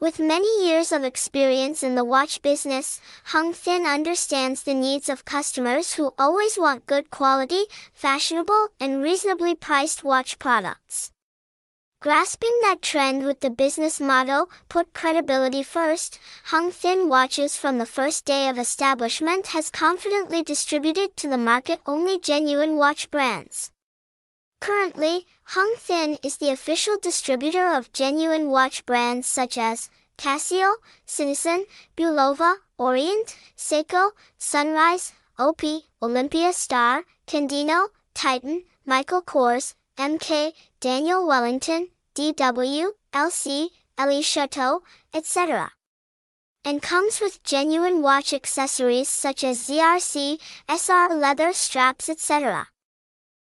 With many years of experience in the watch business, Hung Thinh understands the needs of customers who always want good quality, fashionable, and reasonably priced watch products. Grasping that trend with the business motto, put credibility first, Hung Thinh Watches from the first day of establishment has confidently distributed to the market only genuine watch brands. Currently, Hung Thinh is the official distributor of genuine watch brands such as Casio, Citizen, Bulova, Orient, Seiko, Sunrise, OP, Olympia Star, Candino, Titan, Michael Kors, MK, Daniel Wellington, DW, LC, LE Chateau, etc. And comes with genuine watch accessories such as ZRC, SR leather straps etc.